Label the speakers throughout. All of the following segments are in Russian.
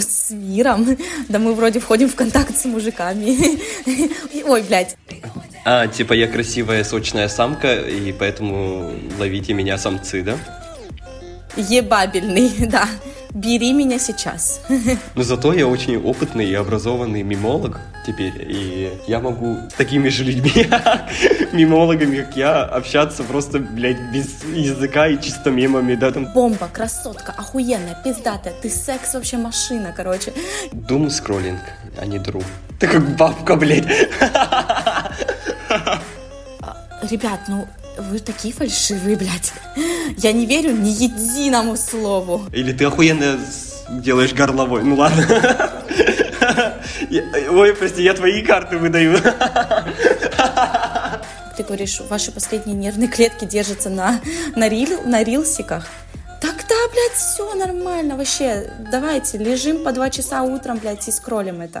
Speaker 1: С миром. Да мы вроде входим в контакт с мужиками. Ой, блядь.
Speaker 2: А, типа я красивая сочная самка, и поэтому ловите меня самцы, да?
Speaker 1: Ебабельный, да. Бери меня сейчас.
Speaker 2: Но зато я очень опытный и образованный мимолог теперь, и я могу с такими же людьми, мимологами, как я, общаться просто, блядь, без языка и чисто мемами, да, там.
Speaker 1: Бомба, красотка, охуенная, пиздатая, ты секс вообще машина, короче.
Speaker 2: Дум скроллинг, а не друг. Ты как бабка, блядь.
Speaker 1: Ребят, ну вы такие фальшивые, блядь. Я не верю ни единому слову.
Speaker 2: Или ты охуенно делаешь горловой. Ну ладно. Ой, прости, я твои карты выдаю.
Speaker 1: Ты говоришь, ваши последние нервные клетки держатся на, на, рил, на рилсиках. Тогда, блядь, все нормально вообще. Давайте, лежим по два часа утром, блядь, и скроллим это.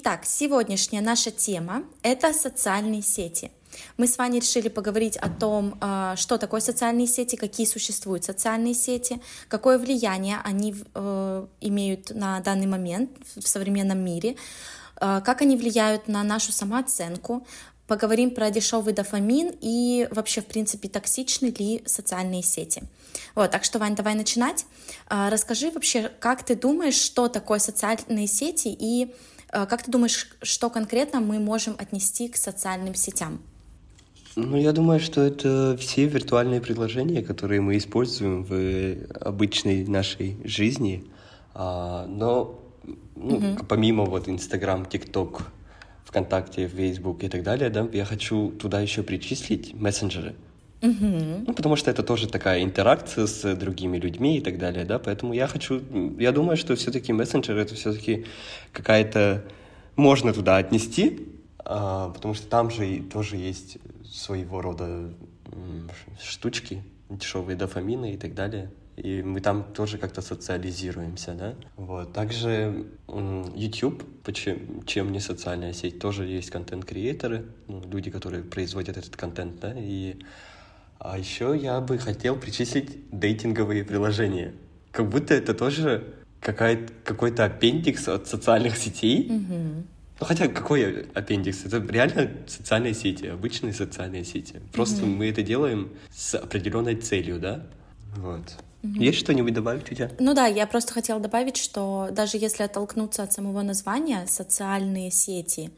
Speaker 1: Итак, сегодняшняя наша тема — это социальные сети. Мы с вами решили поговорить о том, а, что такое социальные сети, какие существуют социальные сети, какое влияние они э, имеют на данный момент в современном мире, а, как они влияют на нашу самооценку, поговорим про дешевый дофамин и вообще, в принципе, токсичны ли социальные сети. Вот, так что, Вань, давай начинать. А, расскажи вообще, как ты думаешь, что такое социальные сети и как ты думаешь, что конкретно мы можем отнести к социальным сетям?
Speaker 2: Ну, я думаю, что это все виртуальные приложения, которые мы используем в обычной нашей жизни. А, но ну, угу. помимо вот Инстаграм, ТикТок, ВКонтакте, Фейсбук и так далее, да, я хочу туда еще причислить мессенджеры.
Speaker 1: Угу.
Speaker 2: Ну, потому что это тоже такая интеракция с другими людьми и так далее, да, поэтому я хочу, я думаю, что все-таки мессенджер это все-таки какая-то, можно туда отнести, а, потому что там же тоже есть своего рода штучки, дешевые дофамины и так далее. И мы там тоже как-то социализируемся, да. Вот. Также YouTube, чем, чем не социальная сеть, тоже есть контент-креаторы, ну, люди, которые производят этот контент, да, и а еще я бы хотел причислить дейтинговые приложения. Как будто это тоже какой-то аппендикс от социальных сетей.
Speaker 1: Mm-hmm.
Speaker 2: Ну, хотя какой аппендикс? Это реально социальные сети, обычные социальные сети. Просто mm-hmm. мы это делаем с определенной целью, да? Вот. Mm-hmm. Есть что-нибудь добавить у тебя?
Speaker 1: Ну да, я просто хотела добавить, что даже если оттолкнуться от самого названия социальные сети,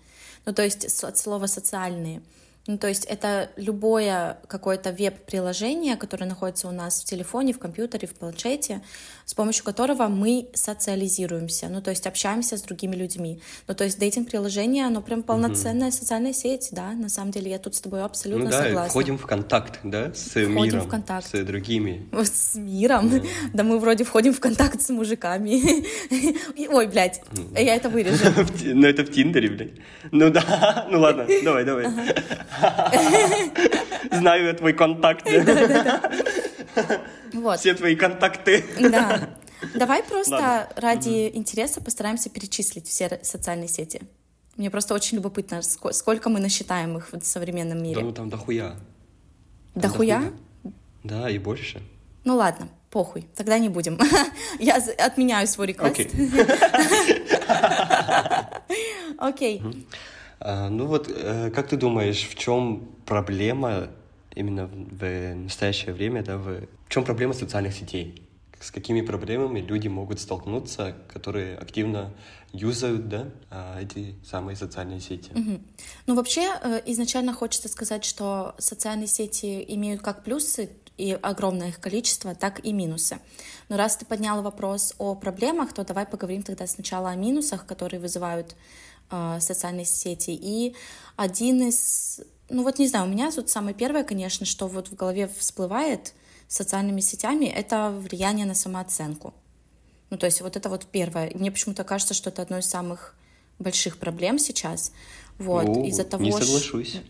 Speaker 1: ну то есть от слова социальные, ну, то есть это любое какое-то веб-приложение, которое находится у нас в телефоне, в компьютере, в планшете, с помощью которого мы социализируемся, ну, то есть общаемся с другими людьми. Ну, то есть дейтинг-приложение, оно прям полноценная угу. социальная сеть, да, на самом деле я тут с тобой абсолютно ну, да, согласна.
Speaker 2: входим в контакт, да, с
Speaker 1: входим
Speaker 2: миром,
Speaker 1: в контакт.
Speaker 2: с другими.
Speaker 1: С миром? Mm. Да мы вроде входим в контакт с мужиками. Ой, блядь, я это вырежу.
Speaker 2: Ну, это в Тиндере, блядь. Ну да, ну ладно, давай, давай. Знаю я твой контакт.
Speaker 1: Вот.
Speaker 2: Все твои контакты.
Speaker 1: Да. Давай просто Ладно. ради интереса постараемся перечислить все социальные сети. Мне просто очень любопытно, сколько мы насчитаем их в современном мире.
Speaker 2: Да ну там дохуя.
Speaker 1: Там дохуя?
Speaker 2: Да, и больше.
Speaker 1: Ну ладно, похуй, тогда не будем. Я отменяю свой реквест. Окей.
Speaker 2: А, ну вот, э, как ты думаешь, в чем проблема именно в настоящее время, да, в, в чем проблема социальных сетей? С какими проблемами люди могут столкнуться, которые активно юзают, да, а, эти самые социальные сети?
Speaker 1: Угу. Ну, вообще, э, изначально хочется сказать, что социальные сети имеют как плюсы, и огромное их количество, так и минусы. Но раз ты поднял вопрос о проблемах, то давай поговорим тогда сначала о минусах, которые вызывают э, социальные сети. И один из, ну вот не знаю, у меня тут самое первое, конечно, что вот в голове всплывает с социальными сетями, это влияние на самооценку. Ну, то есть вот это вот первое. Мне почему-то кажется, что это одно из самых больших проблем сейчас. Вот,
Speaker 2: ну,
Speaker 1: из-за того,
Speaker 2: не соглашусь.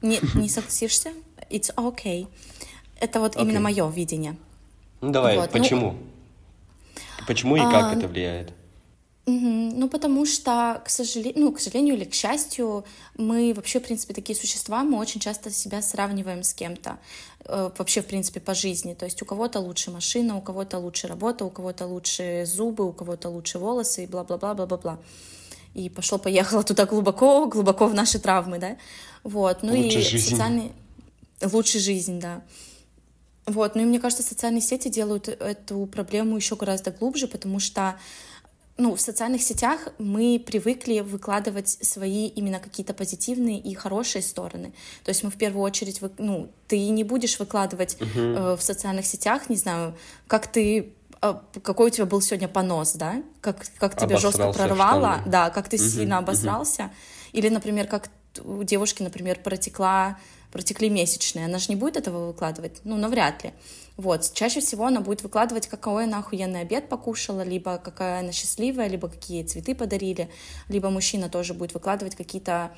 Speaker 1: Не, не согласишься? It's okay. Это вот okay. именно мое видение.
Speaker 2: Ну давай, вот. Почему? Ну, почему и а, как это влияет?
Speaker 1: Ну, потому что, к сожалению, ну, к сожалению или к счастью, мы вообще, в принципе, такие существа, мы очень часто себя сравниваем с кем-то, э, вообще, в принципе, по жизни. То есть у кого-то лучше машина, у кого-то лучше работа, у кого-то лучше зубы, у кого-то лучше волосы и бла-бла-бла-бла-бла-бла. И пошло-поехало туда глубоко, глубоко в наши травмы, да. Вот, ну лучше и жизнь. социальные... Лучше жизнь, да. Вот, ну и мне кажется, социальные сети делают эту проблему еще гораздо глубже, потому что ну, в социальных сетях мы привыкли выкладывать свои именно какие-то позитивные и хорошие стороны. То есть мы в первую очередь, ну, ты не будешь выкладывать uh-huh. э, в социальных сетях, не знаю, как ты а, какой у тебя был сегодня понос, да? Как, как тебя жестко прорвало, да, как ты угу, сильно обосрался. Угу. Или, например, как у девушки, например, протекла, протекли месячные. Она же не будет этого выкладывать? Ну, навряд ли. Вот, чаще всего она будет выкладывать, какой она охуенный обед покушала, либо какая она счастливая, либо какие цветы подарили, либо мужчина тоже будет выкладывать какие-то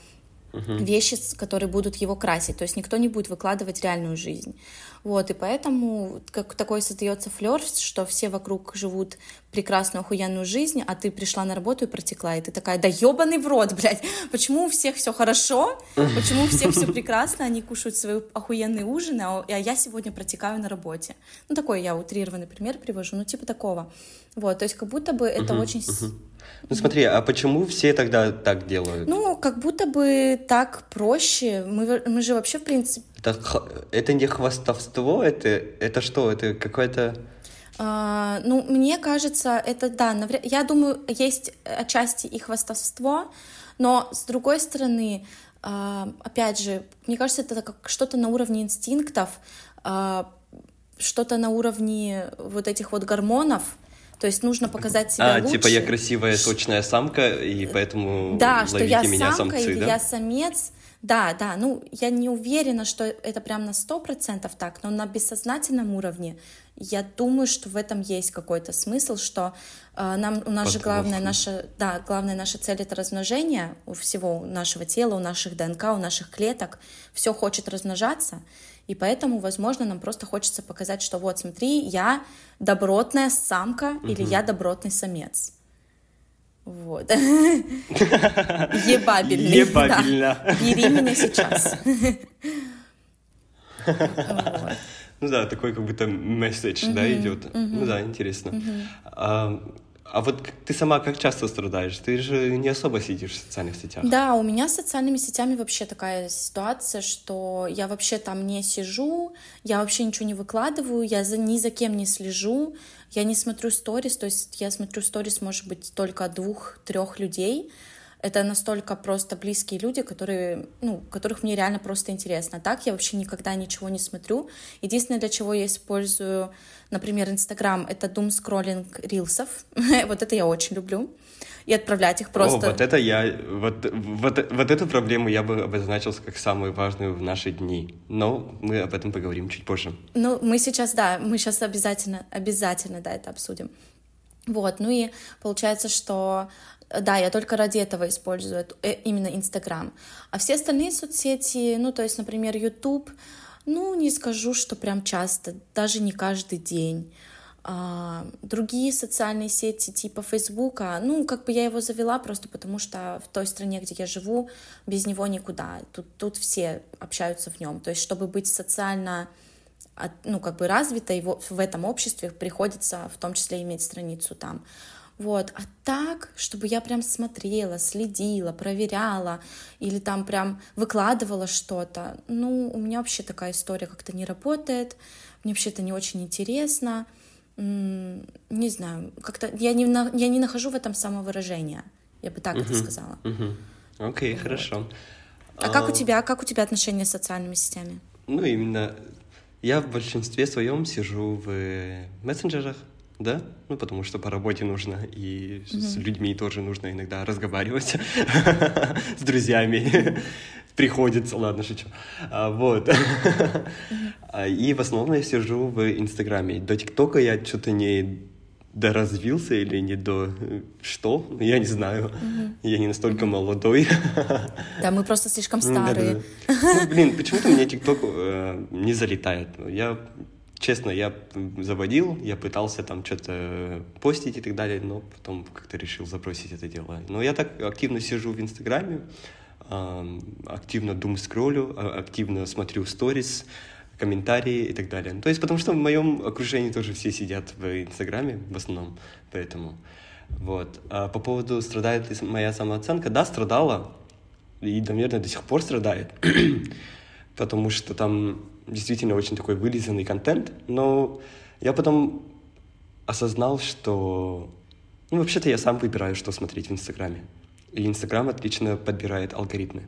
Speaker 1: вещи, которые будут его красить. То есть никто не будет выкладывать реальную жизнь. Вот, и поэтому как такой создается флер, что все вокруг живут прекрасную, охуенную жизнь, а ты пришла на работу и протекла, и ты такая, да ебаный в рот, блядь, почему у всех все хорошо, почему у всех все прекрасно, они кушают свои охуенные ужины, а, а я сегодня протекаю на работе. Ну, такой я утрированный пример привожу, ну, типа такого. Вот, то есть как будто бы это очень...
Speaker 2: Ну смотри, а почему все тогда так делают?
Speaker 1: Ну, как будто бы так проще. Мы, мы же вообще, в принципе...
Speaker 2: Это, это не хвастовство, это, это что? Это какое-то...
Speaker 1: А, ну, мне кажется, это, да, навряд... я думаю, есть отчасти и хвастовство, но с другой стороны, а, опять же, мне кажется, это как что-то на уровне инстинктов, а, что-то на уровне вот этих вот гормонов, то есть нужно показать себя
Speaker 2: а,
Speaker 1: лучше.
Speaker 2: типа я красивая, точная самка, и поэтому да, что я меня
Speaker 1: самка
Speaker 2: самцы,
Speaker 1: или
Speaker 2: да?
Speaker 1: я самец. Да, да, ну я не уверена, что это прям на сто процентов так, но на бессознательном уровне я думаю, что в этом есть какой-то смысл, что э, нам у нас же главная наша, да, главная наша цель это размножение у всего нашего тела, у наших ДНК, у наших клеток, все хочет размножаться, и поэтому, возможно, нам просто хочется показать, что вот, смотри, я добротная самка угу. или я добротный самец. Вот. Ебабельный. Ебабельно. Бери меня сейчас.
Speaker 2: Ну да, такой как будто месседж, да, идет. Ну да, интересно. А вот ты сама как часто страдаешь? Ты же не особо сидишь в социальных сетях.
Speaker 1: Да, у меня с социальными сетями вообще такая ситуация, что я вообще там не сижу, я вообще ничего не выкладываю, я за, ни за кем не слежу, я не смотрю сторис, то есть я смотрю сторис, может быть, только двух-трех людей, это настолько просто близкие люди, которые, ну, которых мне реально просто интересно. Так я вообще никогда ничего не смотрю. Единственное, для чего я использую, например, Инстаграм, это doom скроллинг рилсов. вот это я очень люблю. И отправлять их просто.
Speaker 2: О, вот это я, вот, вот, вот эту проблему я бы обозначил как самую важную в наши дни. Но мы об этом поговорим чуть позже.
Speaker 1: Ну, мы сейчас, да, мы сейчас обязательно, обязательно, да, это обсудим. Вот, ну и получается, что да, я только ради этого использую э, именно Инстаграм. А все остальные соцсети, ну, то есть, например, YouTube, ну, не скажу, что прям часто, даже не каждый день. А, другие социальные сети типа Фейсбука, ну, как бы я его завела просто потому, что в той стране, где я живу, без него никуда. Тут, тут все общаются в нем. То есть, чтобы быть социально ну, как бы развитой в этом обществе, приходится в том числе иметь страницу там. Вот. А так, чтобы я прям смотрела, следила, проверяла или там прям выкладывала что-то, ну, у меня вообще такая история как-то не работает, мне вообще это не очень интересно, не знаю, как-то я не, я не нахожу в этом самовыражения, я бы так uh-huh, это сказала.
Speaker 2: Окей, uh-huh. okay, вот. хорошо.
Speaker 1: А, а как у тебя, как у тебя отношения с социальными сетями?
Speaker 2: Ну, именно Я в большинстве своем сижу в мессенджерах, да, ну потому что по работе нужно, и mm-hmm. с людьми тоже нужно иногда разговаривать, с друзьями приходится, ладно, шучу. А, вот. Mm-hmm. И в основном я сижу в Инстаграме. До ТикТока я что-то не доразвился или не до что, я не знаю. Угу. Я не настолько молодой.
Speaker 1: Да, мы просто слишком старые.
Speaker 2: Ну, блин, почему-то мне ТикТок э, не залетает. Я, честно, я заводил, я пытался там что-то постить и так далее, но потом как-то решил забросить это дело. Но я так активно сижу в Инстаграме, активно дум скроллю, а, активно смотрю сторис, комментарии и так далее. То есть потому что в моем окружении тоже все сидят в Инстаграме в основном, поэтому вот. А по поводу страдает ли моя самооценка, да, страдала и, наверное, до сих пор страдает, потому что там действительно очень такой вылизанный контент, но я потом осознал, что ну, вообще-то я сам выбираю, что смотреть в Инстаграме. И Инстаграм отлично подбирает алгоритмы.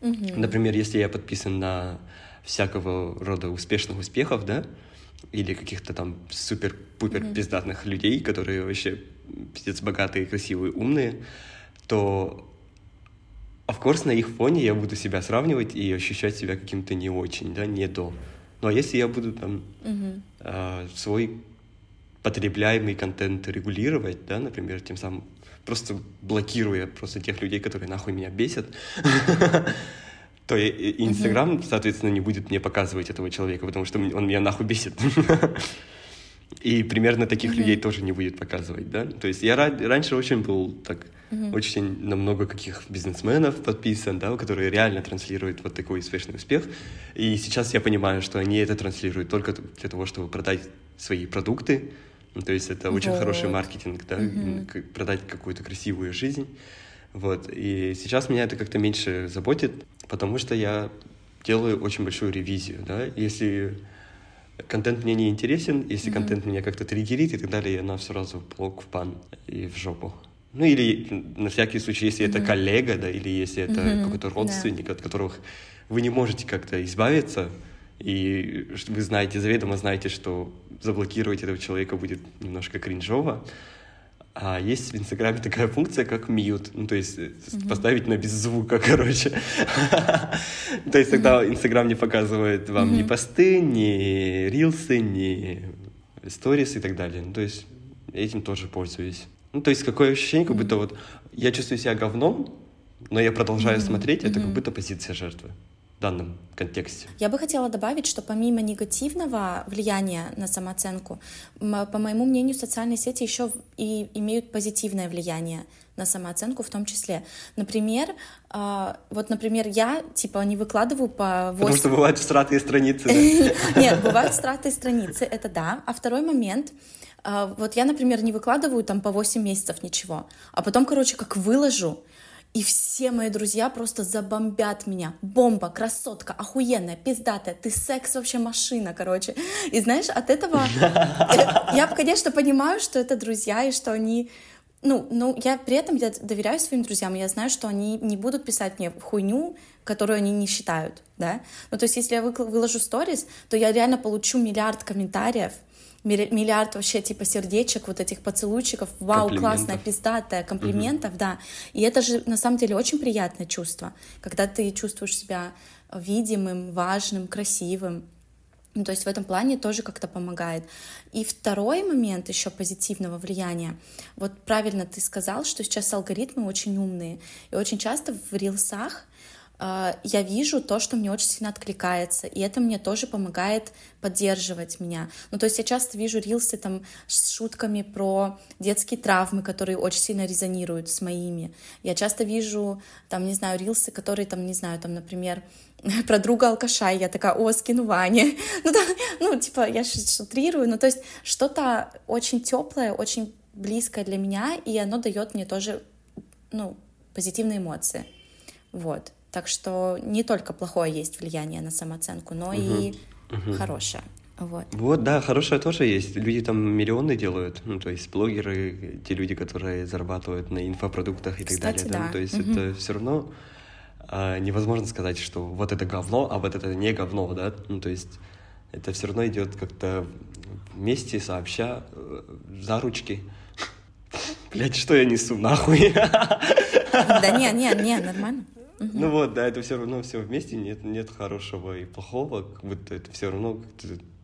Speaker 2: Например, если я подписан на всякого рода успешных успехов, да, или каких-то там супер-пупер пиздатных людей, которые вообще пиздец богатые, красивые, умные, то of course, на их фоне я буду себя сравнивать и ощущать себя каким-то не очень, да, не до. Ну а если я буду там mm э, свой потребляемый контент регулировать, да, например, тем самым просто блокируя просто тех людей, которые нахуй меня бесят, то Инстаграм, соответственно, не будет мне показывать этого человека, потому что он меня нахуй бесит. И примерно таких людей тоже не будет показывать, да? То есть я раньше очень был так, очень на много каких бизнесменов подписан, да, которые реально транслируют вот такой успешный успех. И сейчас я понимаю, что они это транслируют только для того, чтобы продать свои продукты, ну, то есть это очень вот. хороший маркетинг, да, угу. продать какую-то красивую жизнь. Вот. И сейчас меня это как-то меньше заботит, потому что я делаю очень большую ревизию, да. Если контент мне не интересен, если mm контент меня как-то триггерит и так далее, я на сразу блок в пан и в жопу. Ну или на всякий случай, если mm это коллега, да, или если это mm какой-то родственник, yeah. от которых вы не можете как-то избавиться, и вы знаете, заведомо знаете, что заблокировать этого человека будет немножко кринжово. А есть в Инстаграме такая функция, как мьют, ну, то есть mm-hmm. поставить на без звука, короче. То есть тогда Инстаграм не показывает вам ни посты, ни рилсы, ни сторис и так далее. Ну, то есть этим тоже пользуюсь. Ну, то есть какое ощущение, как будто вот я чувствую себя говном, но я продолжаю смотреть, это как будто позиция жертвы данном контексте.
Speaker 1: Я бы хотела добавить, что помимо негативного влияния на самооценку, по моему мнению, социальные сети еще и имеют позитивное влияние на самооценку в том числе. Например, э, вот, например, я, типа, не выкладываю по 8...
Speaker 2: Потому что бывают стратые страницы,
Speaker 1: Нет, бывают стратые страницы, это да. А второй момент, э, вот я, например, не выкладываю там по 8 месяцев ничего, а потом, короче, как выложу, и все мои друзья просто забомбят меня. Бомба, красотка, охуенная, пиздатая, ты секс вообще машина, короче. И знаешь, от этого я, конечно, понимаю, что это друзья, и что они ну, ну, я при этом я доверяю своим друзьям, я знаю, что они не будут писать мне хуйню, которую они не считают, да. Ну, то есть, если я выложу сторис, то я реально получу миллиард комментариев, миллиард вообще типа сердечек, вот этих поцелуйчиков, вау, классная, пиздатая, комплиментов, угу. да. И это же на самом деле очень приятное чувство, когда ты чувствуешь себя видимым, важным, красивым. Ну, то есть в этом плане тоже как-то помогает. И второй момент еще позитивного влияния. Вот правильно ты сказал, что сейчас алгоритмы очень умные. И очень часто в рилсах а, я вижу то, что мне очень сильно откликается, и это мне тоже помогает поддерживать меня. Ну, то есть я часто вижу рилсы там с шутками про детские травмы, которые очень сильно резонируют с моими. Я часто вижу там, не знаю, рилсы, которые там, не знаю, там, например, про друга алкаша, и я такая, о, скину Ване. Ну, да, ну, типа, я шутрирую, ну, то есть что-то очень теплое, очень близкое для меня, и оно дает мне тоже, ну, позитивные эмоции. Вот. Так что не только плохое есть влияние на самооценку, но угу. и угу. хорошее. Вот.
Speaker 2: вот, да, хорошее тоже есть. Люди там миллионы делают. Ну, то есть блогеры, те люди, которые зарабатывают на инфопродуктах и Кстати, так далее. Да. Да? То есть угу. это все равно невозможно сказать, что вот это говно, а вот это не говно, да, ну, то есть это все равно идет как-то вместе, сообща, э, за ручки. Блять, что я несу, нахуй?
Speaker 1: Да не, не, не, нормально.
Speaker 2: Ну вот, да, это все равно все вместе, нет, нет хорошего и плохого, как будто это все равно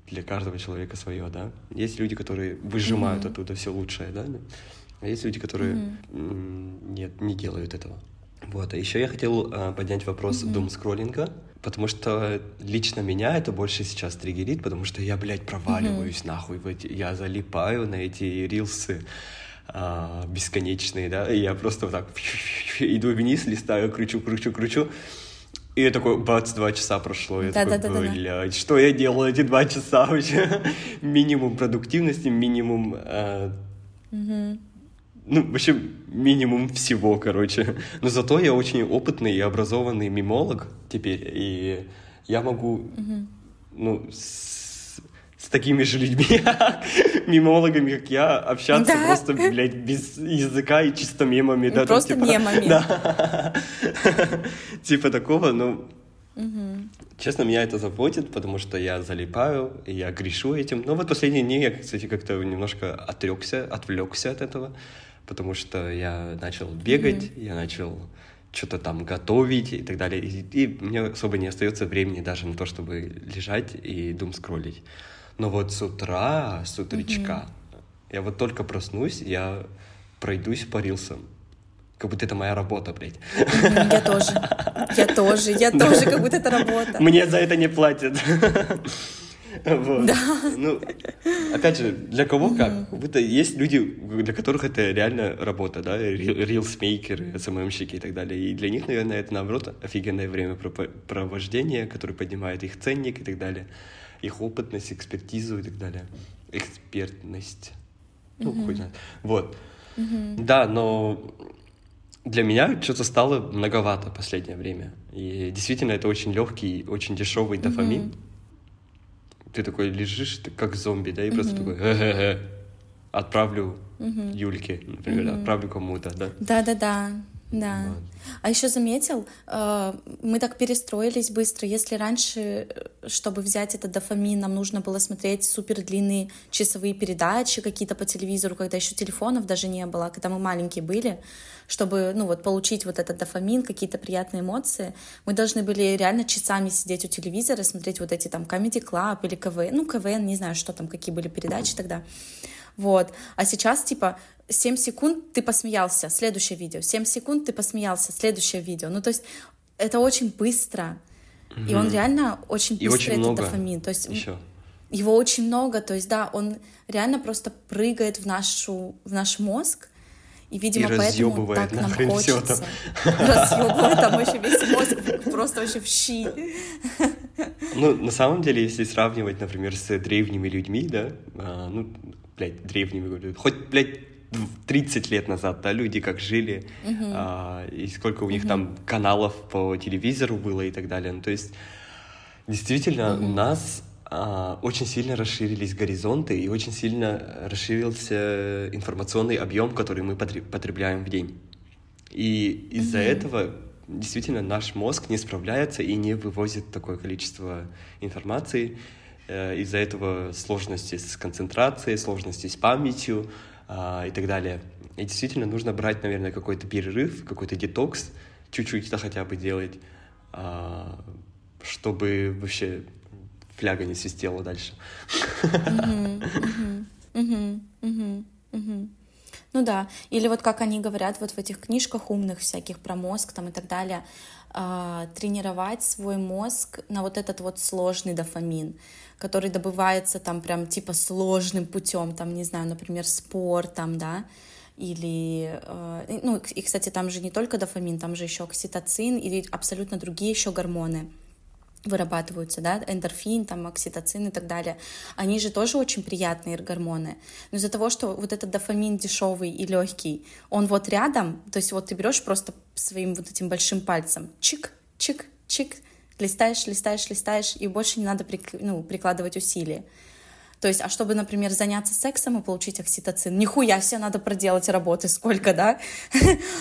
Speaker 2: для каждого человека свое, да. Есть люди, которые выжимают mm-hmm. оттуда все лучшее, да, а есть люди, которые mm-hmm. нет, не делают этого. Вот, а еще я хотел э, поднять вопрос mm-hmm. дум-скроллинга, потому что лично меня это больше сейчас триггерит, потому что я, блядь, проваливаюсь mm-hmm. нахуй, в эти, я залипаю на эти рилсы э, бесконечные, да, и я просто вот так иду вниз, листаю, кручу, кручу, кручу, и я такой, бац, два часа прошло. Я да, такой, да, да, блядь, да. что я делал эти два часа вообще? минимум продуктивности, минимум... Э, угу. Ну, вообще, минимум всего, короче. Но зато я очень опытный и образованный мимолог теперь, и я могу, угу. ну, с, с такими же людьми, мимологами, как я, общаться да? просто, блядь, без языка и чисто мемами. Да,
Speaker 1: просто
Speaker 2: там,
Speaker 1: типа, мемами.
Speaker 2: Да. типа такого, ну, Угу. Честно, меня это заботит, потому что я залипаю, и я грешу этим. Но вот последние дни я, кстати, как-то немножко отрекся, отвлекся от этого потому что я начал бегать, mm-hmm. я начал что-то там готовить и так далее. И, и мне особо не остается времени даже на то, чтобы лежать и дум скроллить. Но вот с утра, с утречка, mm-hmm. я вот только проснусь, я пройдусь по рилсам. Как будто это моя работа, блядь.
Speaker 1: Я тоже. Я тоже. Я тоже, как будто это работа.
Speaker 2: Мне за это не платят. Вот. Да. Ну, опять же, для кого как? Как будто есть люди, для которых это реально работа, да, рилсмейкеры, СММщики и так далее. И для них, наверное, это, наоборот, офигенное время провождения, которое поднимает их ценник и так далее, их опытность, экспертизу и так далее. Экспертность. Ну, mm-hmm. хуй знает. Вот. Mm-hmm. Да, но для меня что-то стало многовато последнее время. И действительно, это очень легкий, очень дешевый дофамин. Mm-hmm ты такой лежишь, ты как зомби, да, и просто такой Хе-хе-хе. отправлю Юльке, например, отправлю кому-то, да?
Speaker 1: Да-да-да. Да. Вот. А еще заметил, э, мы так перестроились быстро. Если раньше, э, чтобы взять этот дофамин, нам нужно было смотреть супер длинные часовые передачи какие-то по телевизору, когда еще телефонов даже не было, когда мы маленькие были, чтобы, ну вот, получить вот этот дофамин, какие-то приятные эмоции, мы должны были реально часами сидеть у телевизора, смотреть вот эти там Comedy Club или КВН, ну, КВН, не знаю, что там, какие были передачи тогда. Вот. А сейчас, типа, 7 секунд ты посмеялся, следующее видео, 7 секунд ты посмеялся, следующее видео. Ну, то есть это очень быстро. mm И он реально очень быстро, очень этот дофамин. То есть еще. его очень много, то есть, да, он реально просто прыгает в, нашу, в наш мозг, и, видимо, и поэтому так нам хочется. Разъебывает там вообще весь мозг просто вообще в щи.
Speaker 2: Ну, на самом деле, если сравнивать, например, с древними людьми, да, а, ну, блядь, древними, говорю, хоть, блядь, 30 лет назад, да, люди как жили, uh-huh. а, и сколько у них uh-huh. там каналов по телевизору было и так далее. Ну, то есть, действительно, uh-huh. у нас а, очень сильно расширились горизонты и очень сильно расширился информационный объем, который мы потребляем в день. И из-за uh-huh. этого действительно наш мозг не справляется и не вывозит такое количество информации. Э, из-за этого сложности с концентрацией, сложности с памятью, и так далее. И действительно нужно брать, наверное, какой-то перерыв, какой-то детокс, чуть-чуть это хотя бы делать, а, чтобы вообще фляга не свистела дальше.
Speaker 1: Ну да, или вот как они говорят вот в этих книжках умных всяких про мозг там и так далее, э, тренировать свой мозг на вот этот вот сложный дофамин который добывается там прям типа сложным путем, там, не знаю, например, спортом, да, или, э, ну, и, кстати, там же не только дофамин, там же еще окситоцин или абсолютно другие еще гормоны вырабатываются, да, эндорфин, там, окситоцин и так далее. Они же тоже очень приятные гормоны. Но из-за того, что вот этот дофамин дешевый и легкий, он вот рядом, то есть вот ты берешь просто своим вот этим большим пальцем, чик, чик, чик, листаешь, листаешь, листаешь, и больше не надо прик, ну, прикладывать усилия. То есть, а чтобы, например, заняться сексом и получить окситоцин, нихуя себе надо проделать работы сколько, да?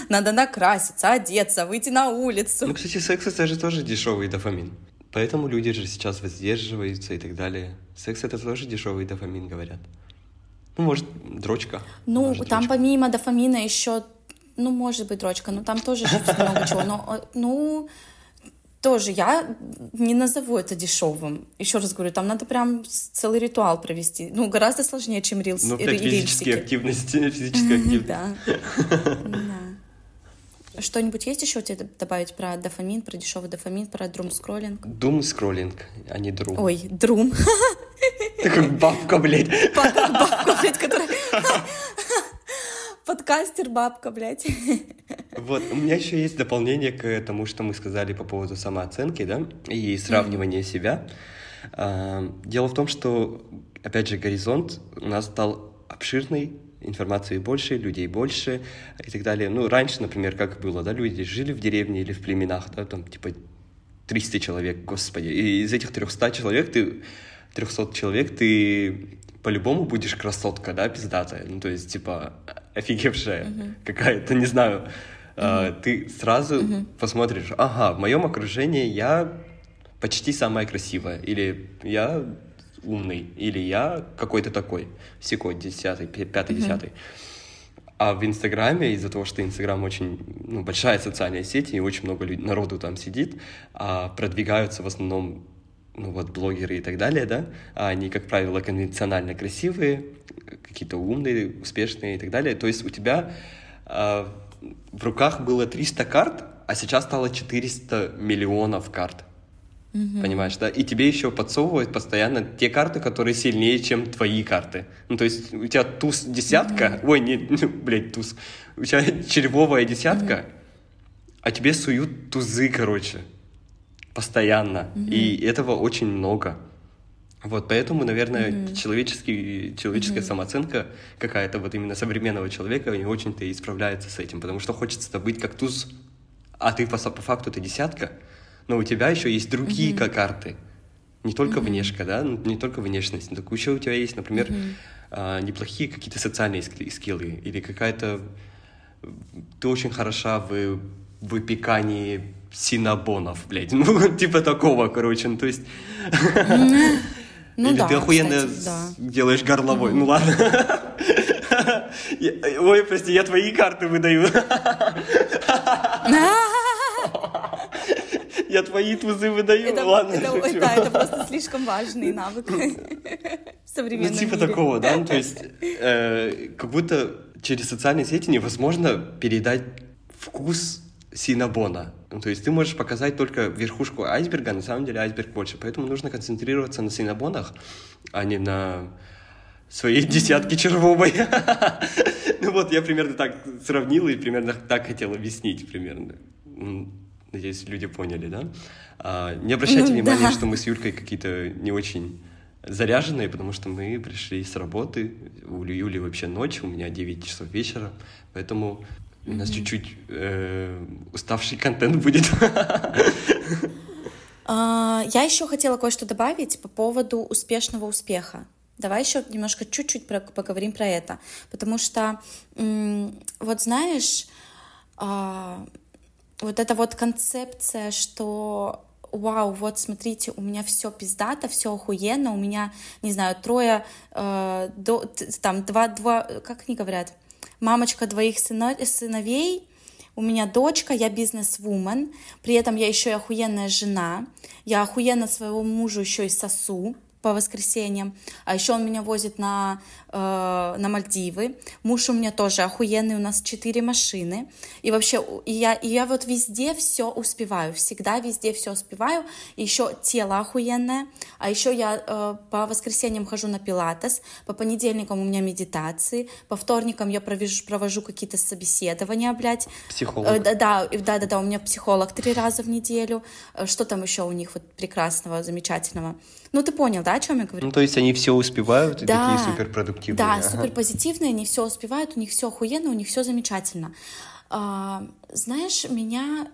Speaker 1: Надо накраситься, одеться, выйти на улицу.
Speaker 2: Ну, кстати, секс это же тоже дешевый дофамин. Поэтому люди же сейчас воздерживаются и так далее. Секс это тоже дешевый дофамин, говорят. Ну, может, дрочка.
Speaker 1: Ну,
Speaker 2: может,
Speaker 1: там
Speaker 2: дрочка.
Speaker 1: помимо дофамина еще, ну, может быть, дрочка, но там тоже же много чего. Но, э, ну, тоже я не назову это дешевым. Еще раз говорю, там надо прям целый ритуал провести. Ну, гораздо сложнее, чем рилс,
Speaker 2: Ну, опять физические активности, физическая активность.
Speaker 1: Да. Что-нибудь есть еще тебе добавить про дофамин, про дешевый дофамин, про друм-скроллинг?
Speaker 2: Дум скроллинг, а не друм.
Speaker 1: Ой, друм.
Speaker 2: Ты как бабка, блядь.
Speaker 1: Бабка, блядь, которая... Подкастер бабка, блядь.
Speaker 2: Вот, у меня еще есть дополнение к тому, что мы сказали по поводу самооценки, да, и сравнивания себя. А, Дело в том, что, опять же, горизонт у нас стал обширный, информации больше, людей больше и так далее. Ну, раньше, например, как было, да, люди жили в деревне или в племенах, да, там, типа, 300 человек, господи, и из этих 300 человек ты, 300 человек ты по-любому будешь красотка, да, пиздатая, ну, то есть, типа, офигевшая какая-то, не знаю, А, ты сразу посмотришь, ага, в моем окружении я почти самая красивая, или я умный, или я какой-то такой, секой, десятый, пятый, десятый. А в Инстаграме, из-за того, что Инстаграм очень ну, большая социальная сеть, и очень много люд- народу там сидит, а продвигаются в основном ну вот блогеры и так далее, да, а они, как правило, конвенционально красивые, какие-то умные, успешные и так далее. То есть у тебя а, в руках было 300 карт, а сейчас стало 400 миллионов карт. Понимаешь, да? И тебе еще подсовывают постоянно те карты, которые сильнее, чем твои карты. Ну, то есть у тебя туз десятка, ой, не, ну, блядь, туз, у тебя червовая десятка, а тебе суют тузы, короче, постоянно. И этого очень много. Вот, поэтому, наверное, человеческий, человеческая самооценка какая-то вот именно современного человека не очень-то и справляется с этим, потому что хочется быть как туз, а ты по, по факту ты десятка, но у тебя еще есть другие ка- карты. Не только внешка, да, не только внешность, но еще у тебя есть, например, а, неплохие какие-то социальные ски- скиллы или какая-то... Ты очень хороша в выпекании синабонов, блядь. Ну, типа такого, короче. Ну, то есть...
Speaker 1: Ну
Speaker 2: Или
Speaker 1: да,
Speaker 2: ты охуенно
Speaker 1: кстати, да.
Speaker 2: делаешь горловой. Ну ладно. Ой, прости, я твои карты выдаю. Я твои тузы выдаю.
Speaker 1: Это,
Speaker 2: Ладно,
Speaker 1: это- да, это просто слишком важный навык в
Speaker 2: Ну,
Speaker 1: современном
Speaker 2: типа
Speaker 1: мире.
Speaker 2: такого, да? Ну, то есть, э, как будто через социальные сети невозможно передать вкус синабона. Ну, то есть ты можешь показать только верхушку айсберга, а на самом деле айсберг больше. Поэтому нужно концентрироваться на синабонах, а не на своей десятке червовой. Ну вот, я примерно так сравнил и примерно так хотел объяснить примерно. Надеюсь, люди поняли, да? А, Не обращайте
Speaker 1: Ну,
Speaker 2: внимания, что мы с Юлькой какие-то не очень заряженные, потому что мы пришли с работы, у Юли вообще ночь, у меня 9 часов вечера, поэтому у нас чуть-чуть э, уставший контент будет.
Speaker 1: А, Я еще хотела кое-что добавить по поводу успешного успеха. Давай еще немножко чуть-чуть поговорим про это. Потому что, вот знаешь, а, вот эта вот концепция, что вау, вот смотрите, у меня все пиздато, все охуенно, у меня, не знаю, трое, э, до- там, два, два, как они говорят, мамочка двоих сыно- сыновей, у меня дочка, я бизнес-вумен, при этом я еще и охуенная жена, я охуенно своего мужа еще и сосу по воскресеньям, а еще он меня возит на, э, на Мальдивы, муж у меня тоже охуенный, у нас четыре машины, и вообще, и я, и я вот везде все успеваю, всегда везде все успеваю, и еще тело охуенное, а еще я э, по воскресеньям хожу на пилатес, по понедельникам у меня медитации, по вторникам я провожу, провожу какие-то собеседования, блядь.
Speaker 2: Психолог.
Speaker 1: Э, да, да, да, да, да, у меня психолог три раза в неделю. Э, Что там еще у них вот прекрасного, замечательного? Ну, ты понял, да, о чем я говорю?
Speaker 2: Ну, то есть они все успевают и
Speaker 1: Да.
Speaker 2: такие суперпродуктивные.
Speaker 1: Да,
Speaker 2: Ага.
Speaker 1: супер позитивные, они все успевают, у них все охуенно, у них все замечательно. А, знаешь, меня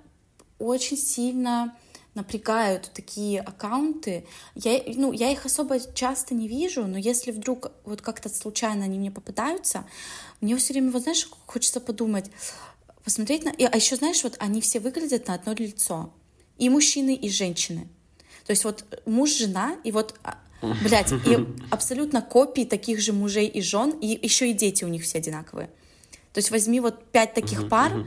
Speaker 1: очень сильно напрягают такие аккаунты. Я, ну, я их особо часто не вижу, но если вдруг вот как-то случайно они мне попадаются, мне все время, вот знаешь, хочется подумать, посмотреть на... А еще, знаешь, вот они все выглядят на одно лицо. И мужчины, и женщины. То есть вот муж, жена, и вот а, Блять, и абсолютно копии таких же мужей и жен, и еще и дети у них все одинаковые. То есть возьми вот пять таких пар,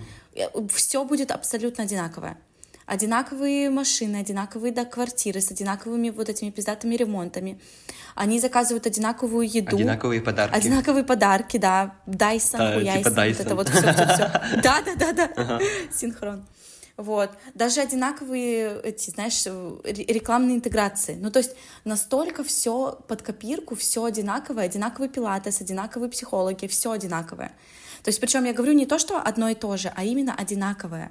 Speaker 1: все будет абсолютно одинаковое. Одинаковые машины, одинаковые да, квартиры с одинаковыми вот этими пиздатыми ремонтами. Они заказывают одинаковую еду.
Speaker 2: Одинаковые подарки.
Speaker 1: Одинаковые подарки, да. Дайсон, а, хуяйсон, типа вот это вот все, все, все. Да, да, да, да. Синхрон. Вот. Даже одинаковые эти, знаешь, рекламные интеграции. Ну, то есть настолько все под копирку, все одинаковое, одинаковый пилатес, одинаковые психологи, все одинаковое. То есть, причем я говорю не то, что одно и то же, а именно одинаковое.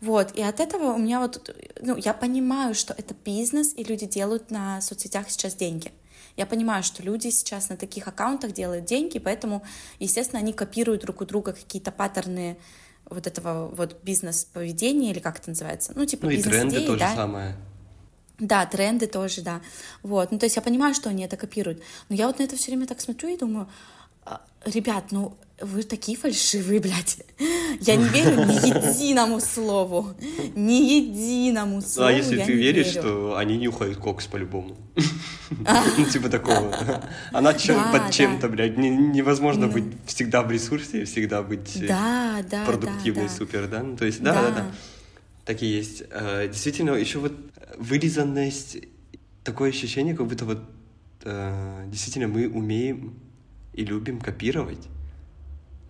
Speaker 1: Вот, и от этого у меня вот, ну, я понимаю, что это бизнес, и люди делают на соцсетях сейчас деньги. Я понимаю, что люди сейчас на таких аккаунтах делают деньги, поэтому, естественно, они копируют друг у друга какие-то паттерны вот этого вот бизнес-поведения, или как это называется? Ну, типа
Speaker 2: ну, и тренды то
Speaker 1: да?
Speaker 2: же самое.
Speaker 1: Да, тренды тоже, да. Вот, ну, то есть я понимаю, что они это копируют, но я вот на это все время так смотрю и думаю, «А, ребят, ну, вы такие фальшивые, блядь. Я не верю ни единому слову. Ни единому слову
Speaker 2: А если ты веришь,
Speaker 1: верю.
Speaker 2: что они нюхают кокс по-любому. Ну, типа такого. Она под чем-то, блядь. Невозможно быть всегда в ресурсе, всегда быть продуктивной, супер, да? Ну, то есть, да, да, да. Так и есть. Э, действительно, еще вот вырезанность, такое ощущение, как будто вот э, действительно мы умеем и любим копировать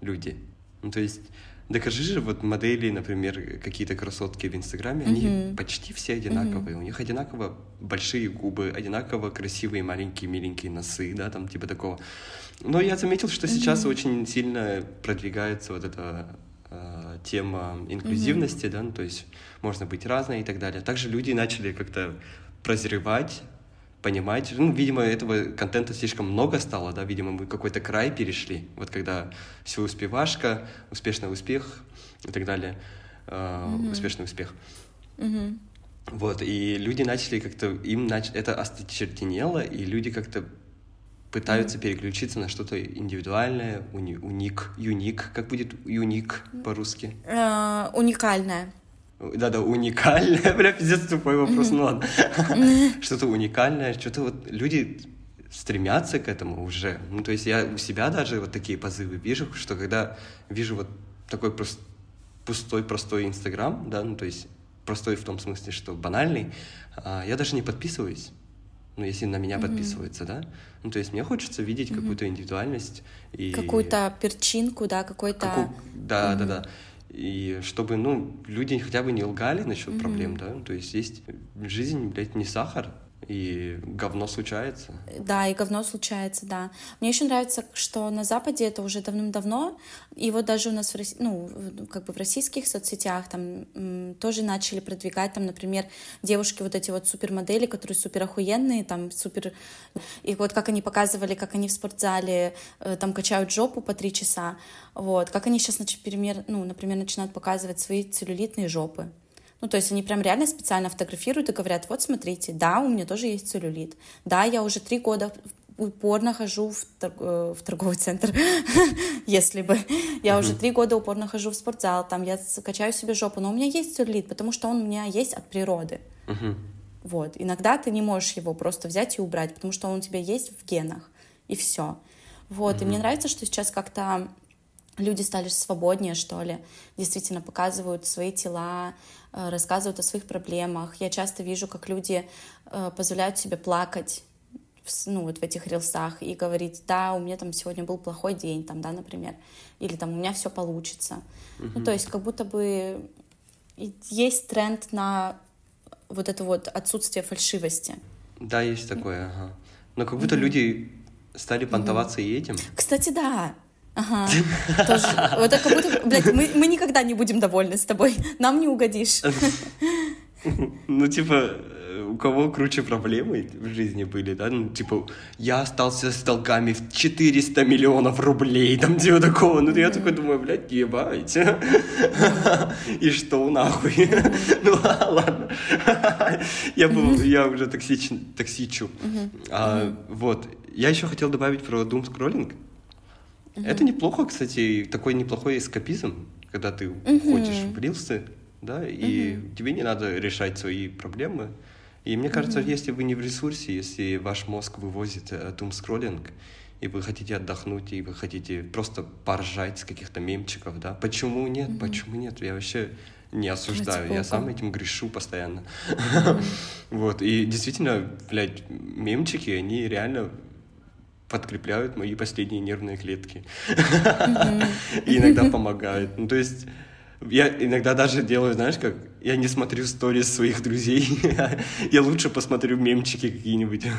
Speaker 2: люди. Ну, то есть, докажи же, вот модели, например, какие-то красотки в Инстаграме, mm-hmm. они почти все одинаковые. Mm-hmm. У них одинаково большие губы, одинаково красивые маленькие миленькие носы, да, там типа такого. Но я заметил, что сейчас mm-hmm. очень сильно продвигается вот эта э, тема инклюзивности, mm-hmm. да, ну, то есть можно быть разной и так далее. Также люди начали как-то прозревать понимать. Ну, видимо, этого контента слишком много стало, да, видимо, мы какой-то край перешли. Вот когда все успевашка, успешный успех и так далее, mm-hmm. успешный успех. Mm-hmm. Вот, и люди начали как-то, им нач... это осточертенело, и люди как-то пытаются mm-hmm. переключиться на что-то индивидуальное, уни... уник, юник. Как будет юник по-русски?
Speaker 1: Uh, уникальное.
Speaker 2: Да-да, уникальное. Бля, пиздец тупой вопрос, ну ладно. Что-то уникальное, что-то вот люди стремятся к этому уже. Ну, то есть я у себя даже вот такие позывы вижу, что когда вижу вот такой прост, пустой, простой Инстаграм, да, ну, то есть простой в том смысле, что банальный, а, я даже не подписываюсь. Ну, если на меня mm-hmm. подписывается, да? Ну, то есть мне хочется видеть mm-hmm. какую-то индивидуальность и...
Speaker 1: Какую-то перчинку, да, какой-то... Каку...
Speaker 2: Да, mm-hmm. да, да и чтобы, ну, люди хотя бы не лгали насчет mm-hmm. проблем, да, то есть есть жизнь, блядь, не сахар, и говно случается.
Speaker 1: Да, и говно случается, да. Мне еще нравится, что на Западе это уже давным-давно, и вот даже у нас, в, ну, как бы в российских соцсетях там тоже начали продвигать, там, например, девушки вот эти вот супермодели, которые супер охуенные, там, супер... И вот как они показывали, как они в спортзале э, там качают жопу по три часа, вот, как они сейчас, например, ну, например, начинают показывать свои целлюлитные жопы. Ну, то есть они прям реально специально фотографируют и говорят, вот смотрите, да, у меня тоже есть целлюлит, да, я уже три года упорно хожу в, э, в торговый центр, если бы. Я уже три года упорно хожу в спортзал, там я качаю себе жопу, но у меня есть целлюлит, потому что он у меня есть от природы. Вот. Иногда ты не можешь его просто взять и убрать, потому что он у тебя есть в генах, и все. Вот. И мне нравится, что сейчас как-то люди стали свободнее, что ли, действительно показывают свои тела, рассказывают о своих проблемах. Я часто вижу, как люди э, позволяют себе плакать ну, вот в этих рилсах и говорить, да, у меня там сегодня был плохой день, там, да, например, или там у меня все получится. Uh-huh. Ну, то есть как будто бы есть тренд на вот это вот отсутствие фальшивости.
Speaker 2: Да, есть такое, ага. Но как будто uh-huh. люди стали понтоваться uh-huh. и этим.
Speaker 1: Кстати, да, Ага, тоже. Вот это как будто, блядь, мы, мы никогда не будем довольны с тобой. Нам не угодишь.
Speaker 2: Ну, типа, у кого круче проблемы в жизни были, да, ну, типа, я остался с долгами в 400 миллионов рублей, там, типа такого, ну, я такой думаю, блядь, ебать, и что нахуй, ну, ладно, я был, я уже токсичен, токсичу, а, вот, я еще хотел добавить про doom scrolling, это неплохо, кстати, такой неплохой эскапизм, когда ты уходишь в рилсы, да, и угу. тебе не надо решать свои проблемы. И мне кажется, угу. если вы не в ресурсе, если ваш мозг вывозит doom-скроллинг, и вы хотите отдохнуть, и вы хотите просто поржать с каких-то мемчиков, да, почему нет, угу. почему нет, я вообще не осуждаю, я сам этим грешу постоянно. Вот, и действительно, блядь, мемчики, они реально подкрепляют мои последние нервные клетки. И иногда помогают. Ну, то есть я иногда даже делаю, знаешь, как я не смотрю сторис своих друзей, я лучше посмотрю мемчики какие-нибудь.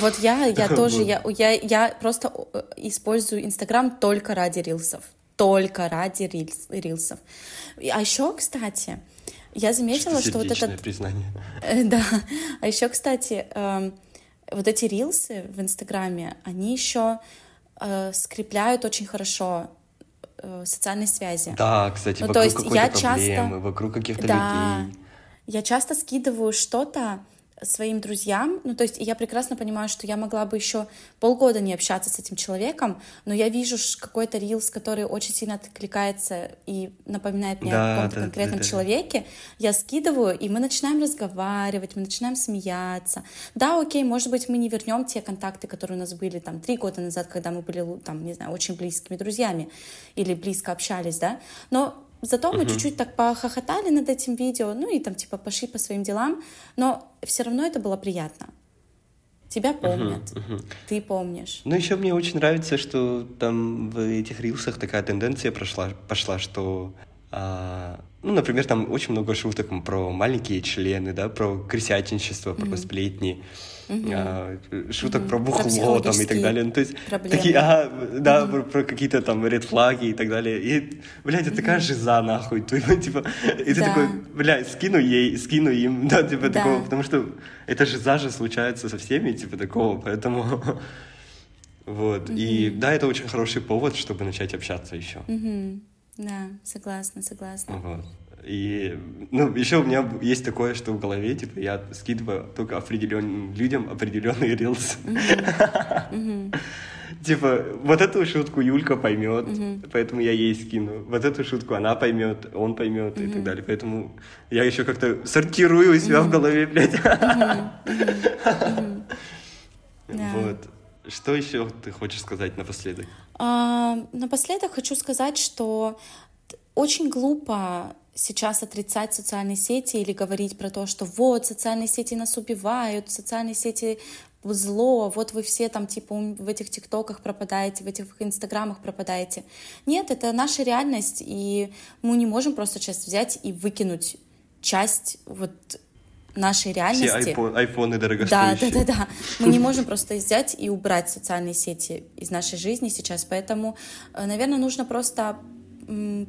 Speaker 1: Вот я, я тоже, я, я, я просто э, использую Инстаграм только ради рилсов, только ради рилс, рилсов. А еще, кстати, я заметила, что, что вот это...
Speaker 2: признание.
Speaker 1: Э, да. А еще, кстати, эм, вот эти рилсы в Инстаграме, они еще э, скрепляют очень хорошо э, социальные связи.
Speaker 2: Да, кстати, ну, вокруг то есть я часто вокруг каких-то да, людей.
Speaker 1: Я часто скидываю что-то, своим друзьям, ну, то есть я прекрасно понимаю, что я могла бы еще полгода не общаться с этим человеком, но я вижу какой-то рилс, который очень сильно откликается и напоминает мне да, о каком-то да, конкретном да, да. человеке, я скидываю, и мы начинаем разговаривать, мы начинаем смеяться. Да, окей, может быть, мы не вернем те контакты, которые у нас были там три года назад, когда мы были, там, не знаю, очень близкими друзьями или близко общались, да, но Зато мы uh-huh. чуть-чуть так похохотали над этим видео, ну и там типа пошли по своим делам, но все равно это было приятно. Тебя помнят, uh-huh, uh-huh. ты помнишь.
Speaker 2: Ну еще мне очень нравится, что там в этих рилсах такая тенденция прошла, пошла, что а, ну, например, там очень много шуток про маленькие члены, да, про крысятничество, про mm-hmm. сплетни, а, шуток mm-hmm. про бухло там и так далее. Ну, то есть проблемы. такие, а, да, mm-hmm. про, про какие-то там ред флаги и так далее. И, блядь, это такая жиза нахуй. Ты, типа, и ты да. такой, блядь, скину ей, скину им, да, типа да. такого, потому что это жиза же случается со всеми, типа такого, поэтому... Вот. Mm-hmm. И да, это очень хороший повод, чтобы начать общаться еще.
Speaker 1: Mm-hmm. Да, согласна, согласна.
Speaker 2: Вот. И, ну, еще у меня есть такое, что в голове, типа, я скидываю только определенным людям определенный рилс. Типа, вот эту шутку Юлька поймет, поэтому я ей скину. Вот эту шутку она поймет, он поймет и так далее. Поэтому я еще как-то сортирую себя в голове, блядь. Вот. Что еще ты хочешь сказать напоследок?
Speaker 1: А, напоследок хочу сказать, что очень глупо сейчас отрицать социальные сети или говорить про то, что вот социальные сети нас убивают, социальные сети зло, вот вы все там типа в этих тиктоках пропадаете, в этих инстаграмах пропадаете. Нет, это наша реальность, и мы не можем просто сейчас взять и выкинуть часть вот нашей реальности.
Speaker 2: Все iPhone, айфоны дорогостоящие.
Speaker 1: Да, да, да, да. Мы не можем просто взять и убрать социальные сети из нашей жизни сейчас, поэтому, э, наверное, нужно просто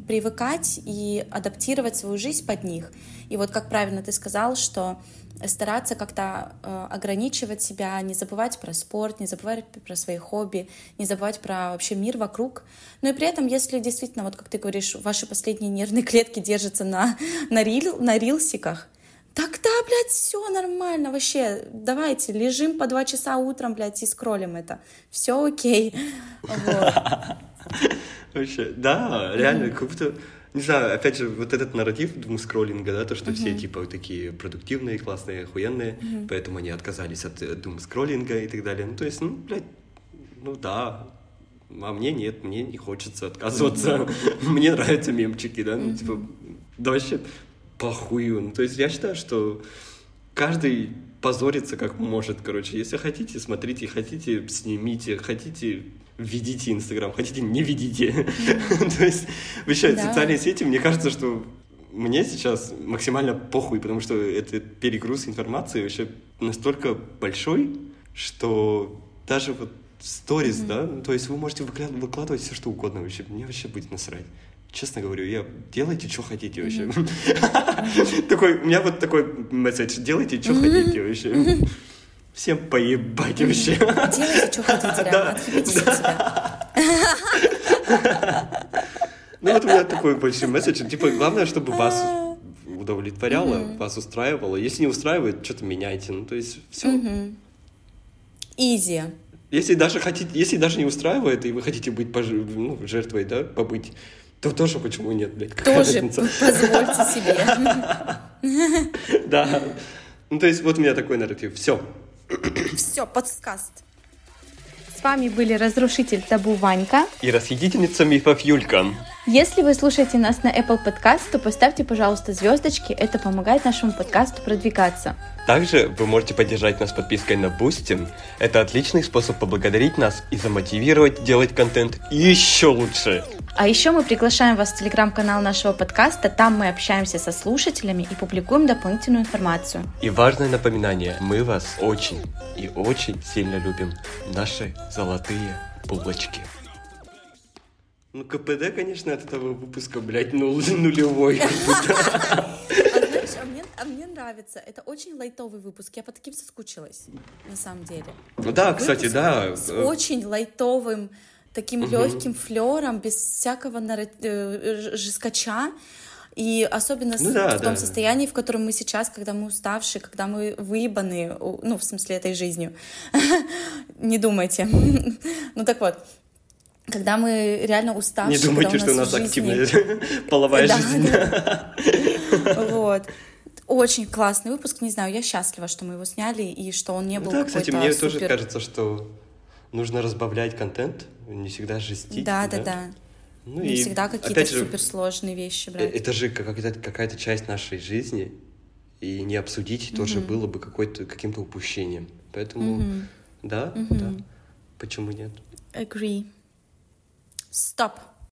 Speaker 1: привыкать и адаптировать свою жизнь под них. И вот как правильно ты сказал, что стараться как-то э, ограничивать себя, не забывать про спорт, не забывать про свои хобби, не забывать про вообще мир вокруг. Но и при этом, если действительно, вот как ты говоришь, ваши последние нервные клетки держатся на, на, рил, на рилсиках, Тогда, блядь, все нормально вообще. Давайте, лежим по два часа утром, блядь, и скроллим это. Все окей.
Speaker 2: Вообще, да, реально, как будто не знаю, опять же, вот этот нарратив думскроллинга, да, то, что uh-huh. все, типа, такие продуктивные, классные, охуенные, uh-huh. поэтому они отказались от э, думскроллинга и так далее. Ну, то есть, ну, блядь, ну да, а мне нет, мне не хочется отказываться. Uh-huh. мне нравятся мемчики, да, ну, типа, да вообще, похую. Ну, то есть я считаю, что каждый позорится как может, короче. Если хотите, смотрите, хотите, снимите, хотите, ведите Инстаграм, хотите, не ведите. То есть, вообще, социальные сети, мне кажется, что мне сейчас максимально похуй, потому что это перегруз информации вообще настолько большой, что даже вот сторис, да, то есть вы можете выкладывать все, что угодно вообще, мне вообще будет насрать. честно говорю, я делайте, что хотите вообще. Такой, у меня вот такой месседж, делайте, что хотите вообще. Всем поебать вообще.
Speaker 1: Делайте, что хотите, реально, отъебитесь от себя.
Speaker 2: Ну вот у меня такой большой месседж, типа, главное, чтобы вас удовлетворяло, вас устраивало. Если не устраивает, что-то меняйте. Ну, то есть все.
Speaker 1: Изи.
Speaker 2: Если даже хотите, если даже не устраивает, и вы хотите быть пож... ну, жертвой, да, побыть, то тоже почему нет, блядь? какая
Speaker 1: Тоже
Speaker 2: разница?
Speaker 1: позвольте себе.
Speaker 2: Да. Ну, то есть вот у меня такой нарратив. Все.
Speaker 1: Все, подскаст. С вами были разрушитель табу Ванька.
Speaker 2: И расхитительница мифов Юлька.
Speaker 1: Если вы слушаете нас на Apple Podcast, то поставьте, пожалуйста, звездочки. Это помогает нашему подкасту продвигаться.
Speaker 2: Также вы можете поддержать нас подпиской на Boosty. Это отличный способ поблагодарить нас и замотивировать делать контент еще лучше.
Speaker 1: А еще мы приглашаем вас в телеграм-канал нашего подкаста. Там мы общаемся со слушателями и публикуем дополнительную информацию.
Speaker 2: И важное напоминание, мы вас очень и очень сильно любим. Наши золотые булочки. Ну, КПД, конечно, от этого выпуска, блядь, ну, нулевой.
Speaker 1: А знаешь, а мне, а мне нравится. Это очень лайтовый выпуск. Я по таким соскучилась, на самом деле.
Speaker 2: Ну да, кстати,
Speaker 1: Выпуск
Speaker 2: да.
Speaker 1: С очень лайтовым, таким легким флером, без всякого нара- э, жескача. И особенно с-
Speaker 2: Ну да,
Speaker 1: в том
Speaker 2: да.
Speaker 1: состоянии, в котором мы сейчас, когда мы уставшие, когда мы выебаны, ну, в смысле, этой жизнью. Не думайте. Ну так вот, когда мы реально уставшие,
Speaker 2: Не думайте, что у нас
Speaker 1: жизни-
Speaker 2: активная половая
Speaker 1: Да,
Speaker 2: жизнь.
Speaker 1: Вот. Очень классный выпуск, не знаю, я счастлива, что мы его сняли и что он не был
Speaker 2: Ну Да, кстати, мне тоже
Speaker 1: супер-
Speaker 2: кажется, что нужно разбавлять контент, не всегда жестить.
Speaker 1: Да, да, да.
Speaker 2: Ну
Speaker 1: Не
Speaker 2: и
Speaker 1: всегда какие-то
Speaker 2: же,
Speaker 1: суперсложные вещи
Speaker 2: э,
Speaker 1: брать.
Speaker 2: Это же какая-то, какая-то часть нашей жизни, и не обсудить тоже было бы какой-то, каким-то упущением. Поэтому, да, да, почему нет?
Speaker 1: Agree. Stop.